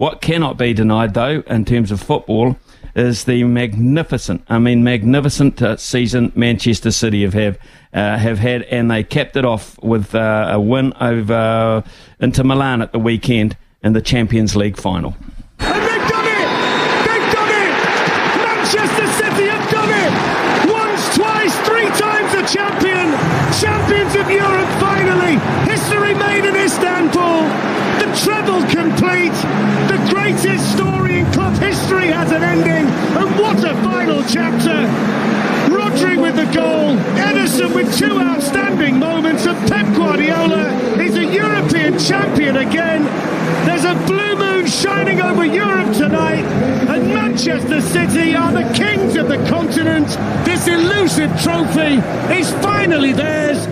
What cannot be denied, though, in terms of football, is the magnificent, I mean, magnificent uh, season Manchester City have have, uh, have had, and they capped it off with uh, a win over uh, Inter Milan at the weekend in the Champions League final. They've done it! They've done it! Manchester City have done it! Once, twice, three times champion! Champions of Europe finally! History made in Istanbul! The treble complete! Chapter! Rodri with the goal, Ederson with two outstanding moments, and Pep Guardiola is a European champion again. There's a blue moon shining over Europe tonight, and Manchester City are the kings of the continent. This elusive trophy is finally theirs.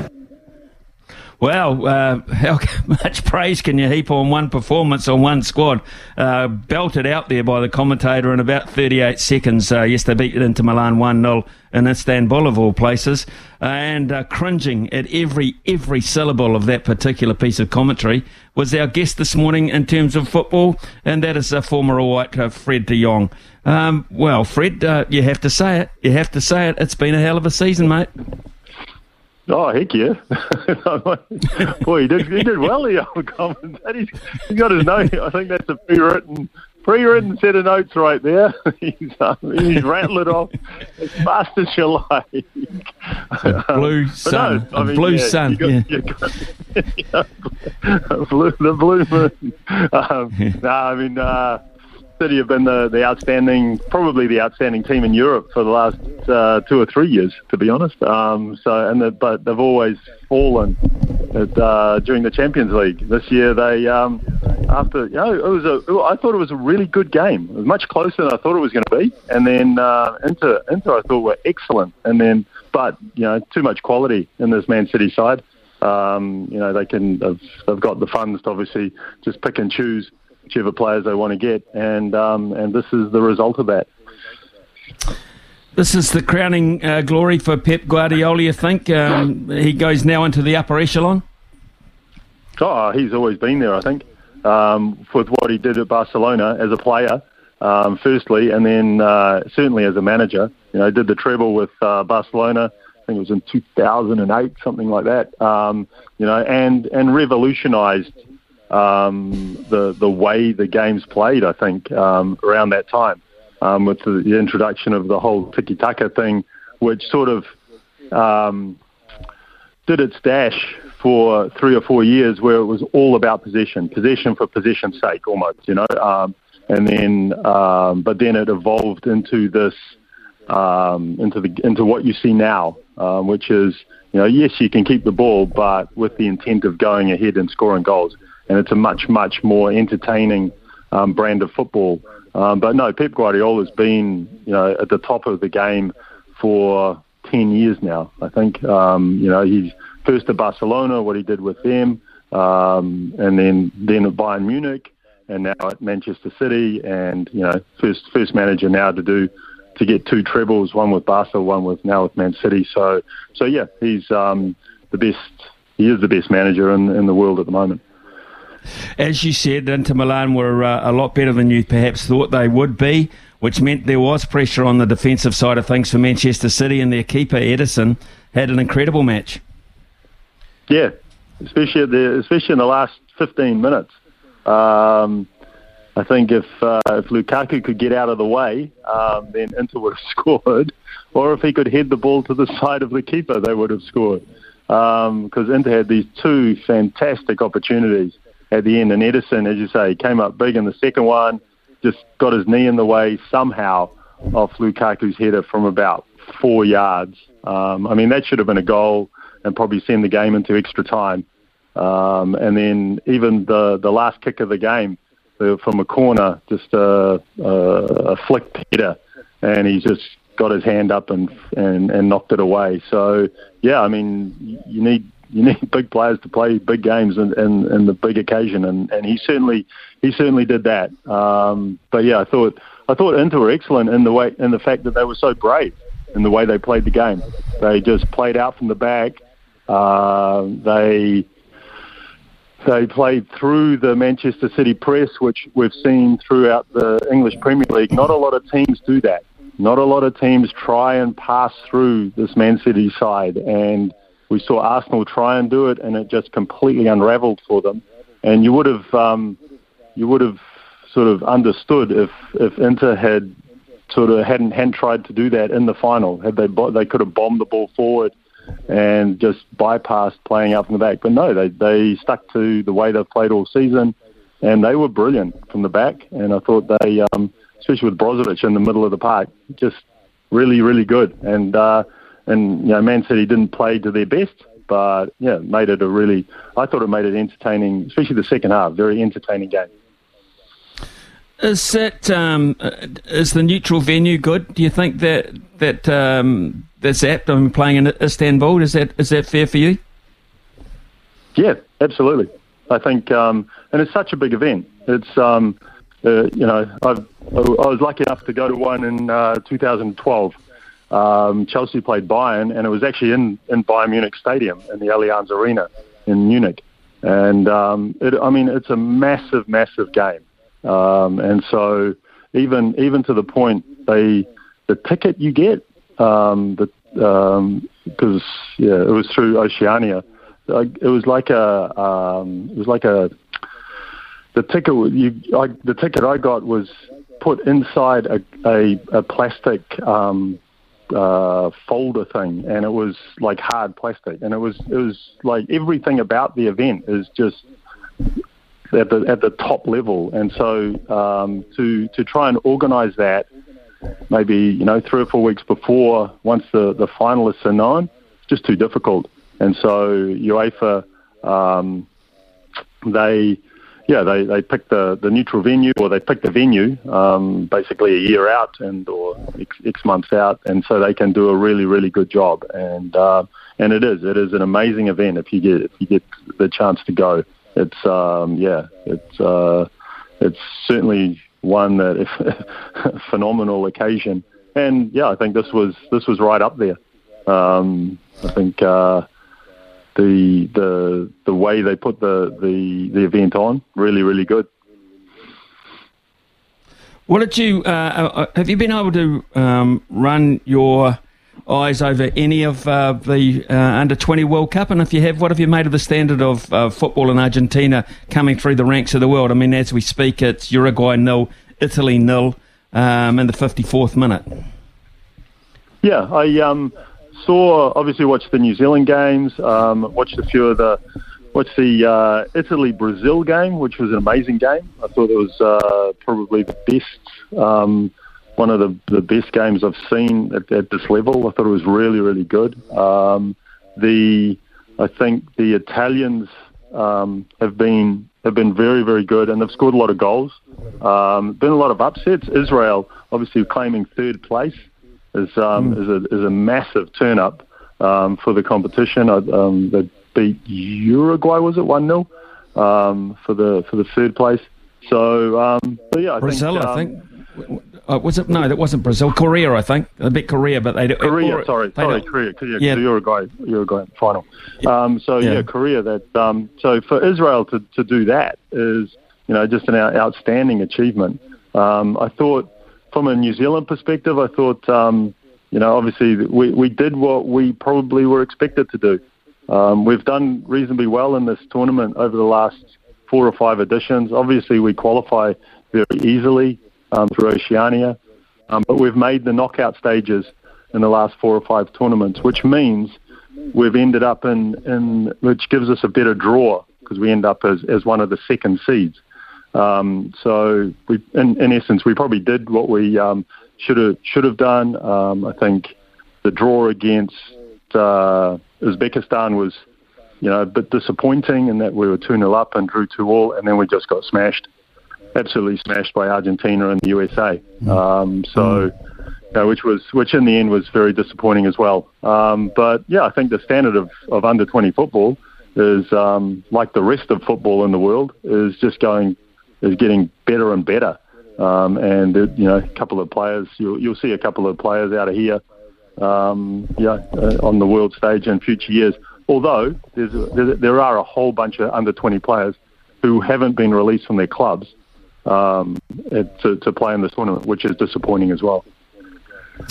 Well, uh, how much praise can you heap on one performance on one squad? Uh, belted out there by the commentator in about 38 seconds. Uh, yes, they beat Inter Milan 1 0 in Istanbul, of all places, and uh, cringing at every every syllable of that particular piece of commentary was our guest this morning in terms of football, and that is uh, former All White uh, Fred de Jong. Um, well, Fred, you have to say it. You have to say it. It's been a hell of a season, mate. Oh heck yeah! Boy, he did he did well. The old. He's, he's got his note. I think that's a pre-written pre-written set of notes right there. he's um, he's rattling off as fast as you like. blue sun, no, I mean, blue yeah, sun. Got, yeah. Got, blue, the blue moon. Um, no, I mean. Uh, City have been the, the outstanding, probably the outstanding team in Europe for the last uh, two or three years, to be honest. Um, so, and the, but they've always fallen at, uh, during the Champions League. This year, they um, after you know it was a, I thought it was a really good game. It was much closer than I thought it was going to be. And then uh, Inter, Inter, I thought were excellent. And then, but you know, too much quality in this Man City side. Um, you know, they can they've, they've got the funds to obviously just pick and choose whichever players they want to get, and um, and this is the result of that. This is the crowning uh, glory for Pep Guardiola. You think um, he goes now into the upper echelon? Oh, he's always been there. I think um, with what he did at Barcelona as a player, um, firstly, and then uh, certainly as a manager. You know, did the treble with uh, Barcelona. I think it was in 2008, something like that. Um, you know, and and revolutionised um, the the way the game's played. I think um, around that time, um, with the, the, introduction of the whole tiki taka thing, which sort of um, did its dash for three or four years, where it was all about possession, possession for possession's sake, almost, you know. Um, and then, um, but then it evolved into this, into the into what you see now, which is, you know, yes, you can keep the ball, but with the intent of going ahead and scoring goals and it's a much, much more entertaining um, brand of football. Um, but no, Pep Guardiola's been, you know, at the top of the game for 10 years now. I think, um, you know, he's first at Barcelona, what he did with them, um, and then then at Bayern Munich, and now at Manchester City, and you know, first first manager now to do to get two trebles, one with Barca, one with now with Man City. So so yeah, he's um, the best. He is the best manager in in the world at the moment. As you said, Inter Milan were uh, a lot better than you perhaps thought they would be, which meant there was pressure on the defensive side of things for Manchester City, and their keeper Ederson, had an incredible match. Yeah, especially the, especially in the last 15 minutes. Um, I think if uh, if Lukaku could get out of the way, um, then Inter would have scored. Or if he could head the ball to the side of the keeper, they would have scored. Because um, Inter had these two fantastic opportunities at the end. And Ederson, as you say, came up big in the second one, just got his knee in the way somehow of Lukaku's header from about four yards. Um, I mean, that should have been a goal and probably send the game into extra time. Um, and then even the the last kick of the game uh, from a corner, just a, a, a flicked header, and he just got his hand up and, and and knocked it away. So yeah, I mean, you need you need big players to play big games and the big occasion, and, and he certainly he certainly did that. Um, but yeah, I thought I thought Inter were excellent in the way in the fact that they were so brave in the way they played the game. They just played out from the back. Uh, they they played through the Manchester City press, which we've seen throughout the English Premier League. Not a lot of teams do that. Not a lot of teams try and pass through this Man City side, and we saw Arsenal try and do it, and it just completely unravelled for them. And you would have, um, you would have sort of understood if if Inter had sort of hadn't hadn't tried to do that in the final. Had they they could have bombed the ball forward and just bypassed playing out from the back. But no, they they stuck to the way they've played all season, and they were brilliant from the back. And I thought they, um, especially with Brozovic in the middle of the park, just really really good. And uh, and you know, Man City didn't play to their best, but yeah, made it a really. I thought it made it entertaining, especially the second half. Very entertaining game. Is that um, is the neutral venue good? Do you think that that um, that's apt? I'm playing in Istanbul. Is that is that fair for you? Yeah, absolutely. I think, um, and it's such a big event. It's um, uh, you know, I've, I was lucky enough to go to one in uh, 2012. Um, Chelsea played Bayern, and it was actually in in Bayern Munich Stadium in the Allianz Arena in Munich. And um, it, I mean, it's a massive, massive game. Um, and so even even to the point they the ticket you get um, because um, yeah it was through Oceania it was like a um, it was like a the ticket you I, the ticket I got was put inside a a, a plastic um, uh, folder thing, and it was like hard plastic, and it was it was like everything about the event is just at the at the top level, and so um, to to try and organise that, maybe you know three or four weeks before, once the the finalists are known, it's just too difficult, and so UEFA um, they yeah, they, they pick the, the neutral venue or they pick the venue um, basically a year out and or X, X months out, and so they can do a really really good job. And uh, and it is it is an amazing event if you get if you get the chance to go it's um, yeah, it's uh, it's certainly one that if phenomenal occasion. And yeah, I think this was this was right up there. Um, I think uh, the the the way they put the, the, the event on really really good. What did you uh, uh have you been able to um, run your eyes over any of uh, the uh, under 20 World Cup? And if you have, what have you made of the standard of uh, football in Argentina coming through the ranks of the world? I mean, as we speak, it's Uruguay nil, Italy nil um, in the 54th minute. Yeah, I um, saw, obviously, watched the New Zealand games, um, watched a few of the. Watched the uh, Italy Brazil game, which was an amazing game. I thought it was uh, probably the best um, one of the, the best games I've seen at, at this level. I thought it was really, really good. Um, the I think the Italians um, have been have been very, very good, and they've scored a lot of goals. Um, been a lot of upsets. Israel, obviously, claiming third place is um, mm. is a is a massive turn up um, for the competition. Um, they beat Uruguay, was it one 0 um, for the for the third place. So, um, yeah, I Brazil, think, I think. Uh, was it? No, that wasn't Brazil. Korea, I think. A bit Korea, but they Korea. Or, sorry, they sorry, Korea. Korea. Yeah, Uruguay. Uruguay final. Um, so yeah. yeah, Korea. That um, so for Israel to, to do that is you know just an outstanding achievement. Um, I thought from a New Zealand perspective, I thought um, you know obviously we we did what we probably were expected to do. Um, we've done reasonably well in this tournament over the last four or five editions. Obviously, we qualify very easily um, through Oceania. Um, but we've made the knockout stages in the last four or five tournaments, which means we've ended up in, in which gives us a better draw because we end up as, as one of the second seeds. Um, so we, in, in essence, we probably did what we um, should have should have done. Um, I think the draw against uh, Uzbekistan was, you know, a bit disappointing in that we were two 0 up and drew two all, and then we just got smashed absolutely smashed by Argentina and the USA. Mm. Um, so, you know, which was which in the end was very disappointing as well. Um, but yeah, I think the standard of, of under 20 football is um, like the rest of football in the world is just going is getting better and better. Um, and it, you know, a couple of players you'll you'll see a couple of players out of here, um, yeah, uh, on the world stage in future years. although there's there, there are a whole bunch of under 20 players who haven't been released from their clubs um, to, to play in this tournament, which is disappointing as well.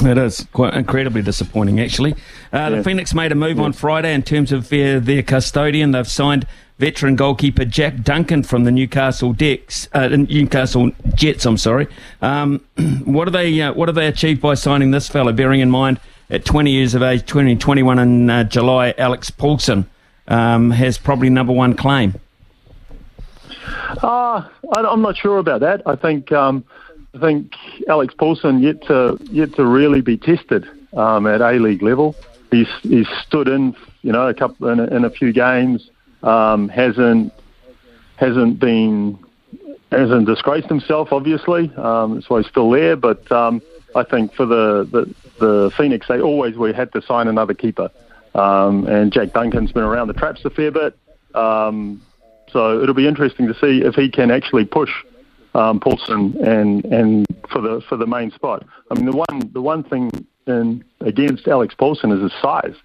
It is quite incredibly disappointing, actually. Uh, the Phoenix made a move yeah. on Friday in terms of their, their custodian. They've signed veteran goalkeeper Jack Duncan from the Newcastle Decks, uh, Newcastle Jets. I'm sorry. Um, what are they? Uh, what have they achieved by signing this fella? Bearing in mind, at 20 years of age, 20, 21 in uh, July, Alex Paulsen um, has probably number one claim. Uh, I'm not sure about that. I think um, I think Alex Paulsen yet to yet to really be tested um, at A League level. He's he's stood in you know a couple in a, in a few games. Um, hasn't hasn't been hasn't disgraced himself. Obviously, um, that's why he's still there. But um, I think for the, the the Phoenix, they always we had to sign another keeper. Um, and Jack Duncan's been around the traps a fair bit. Um, so it'll be interesting to see if he can actually push um, Paulsen and and for the for the main spot. I mean, the one the one thing in, against Alex Paulsen is his size.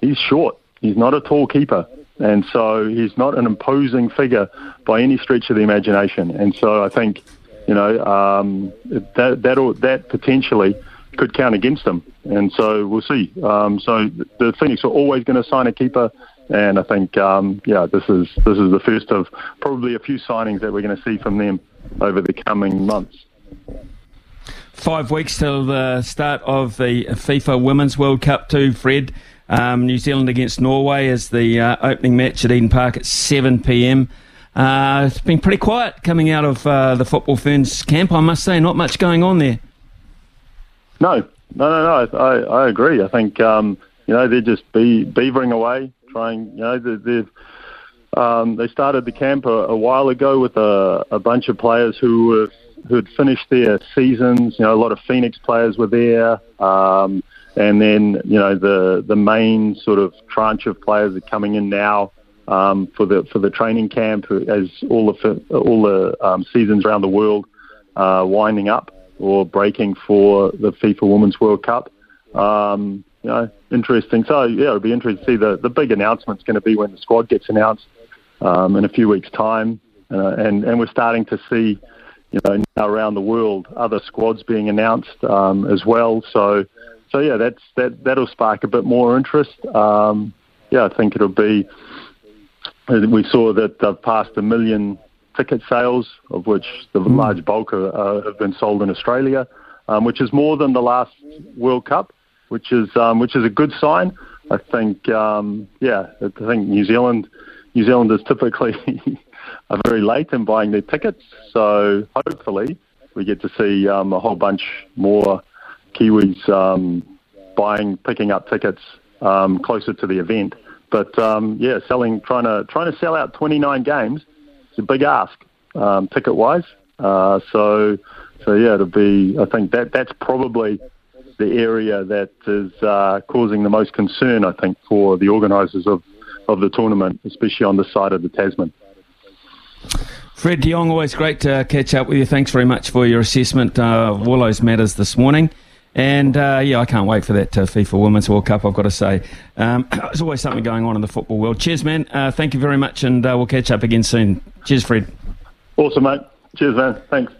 He's short. He's not a tall keeper, and so he's not an imposing figure by any stretch of the imagination. And so I think, you know, um, that that that potentially could count against him. And so we'll see. Um, so the Phoenix are always going to sign a keeper. And I think, um, yeah, this is this is the first of probably a few signings that we're going to see from them over the coming months. Five weeks till the start of the FIFA Women's World Cup, too, Fred. Um, New Zealand against Norway is the uh, opening match at Eden Park at 7 pm. Uh, it's been pretty quiet coming out of uh, the Football Ferns camp, I must say. Not much going on there. No, no, no, no. I, I agree. I think um, you know they're just be, beavering away, trying. You know they've um, they started the camp a, a while ago with a, a bunch of players who were who had finished their seasons. You know, a lot of Phoenix players were there, um, and then you know the the main sort of tranche of players are coming in now um, for the for the training camp as all the all the um, seasons around the world uh, winding up or breaking for the FIFA Women's World Cup. Um, you know, interesting. So yeah, it'll be interesting to see the the big announcement's going to be when the squad gets announced um, in a few weeks' time, uh, and and we're starting to see, you know, now around the world other squads being announced um, as well. So, so yeah, that's that that'll spark a bit more interest. Um, yeah, I think it'll be. We saw that they've passed a million ticket sales, of which the mm. large bulk are, uh, have been sold in Australia, um, which is more than the last World Cup, which is um, which is a good sign. I think, um, yeah, I think New Zealand New Zealanders typically are very late in buying their tickets. So hopefully we get to see um, a whole bunch more Kiwis um, buying, picking up tickets um, closer to the event. But um, yeah, selling, trying to trying to sell out 29 games is a big ask, um, ticket wise. Uh, so so yeah, it'll be. I think that that's probably the area that is uh, causing the most concern. I think for the organisers of of the tournament, especially on the side of the Tasman. Fred de Jong, always great to catch up with you. Thanks very much for your assessment of all those matters this morning. And uh, yeah, I can't wait for that uh, FIFA Women's World Cup, I've got to say. Um, there's always something going on in the football world. Cheers, man. Uh, thank you very much, and uh, we'll catch up again soon. Cheers, Fred. Awesome, mate. Cheers, man. Thanks.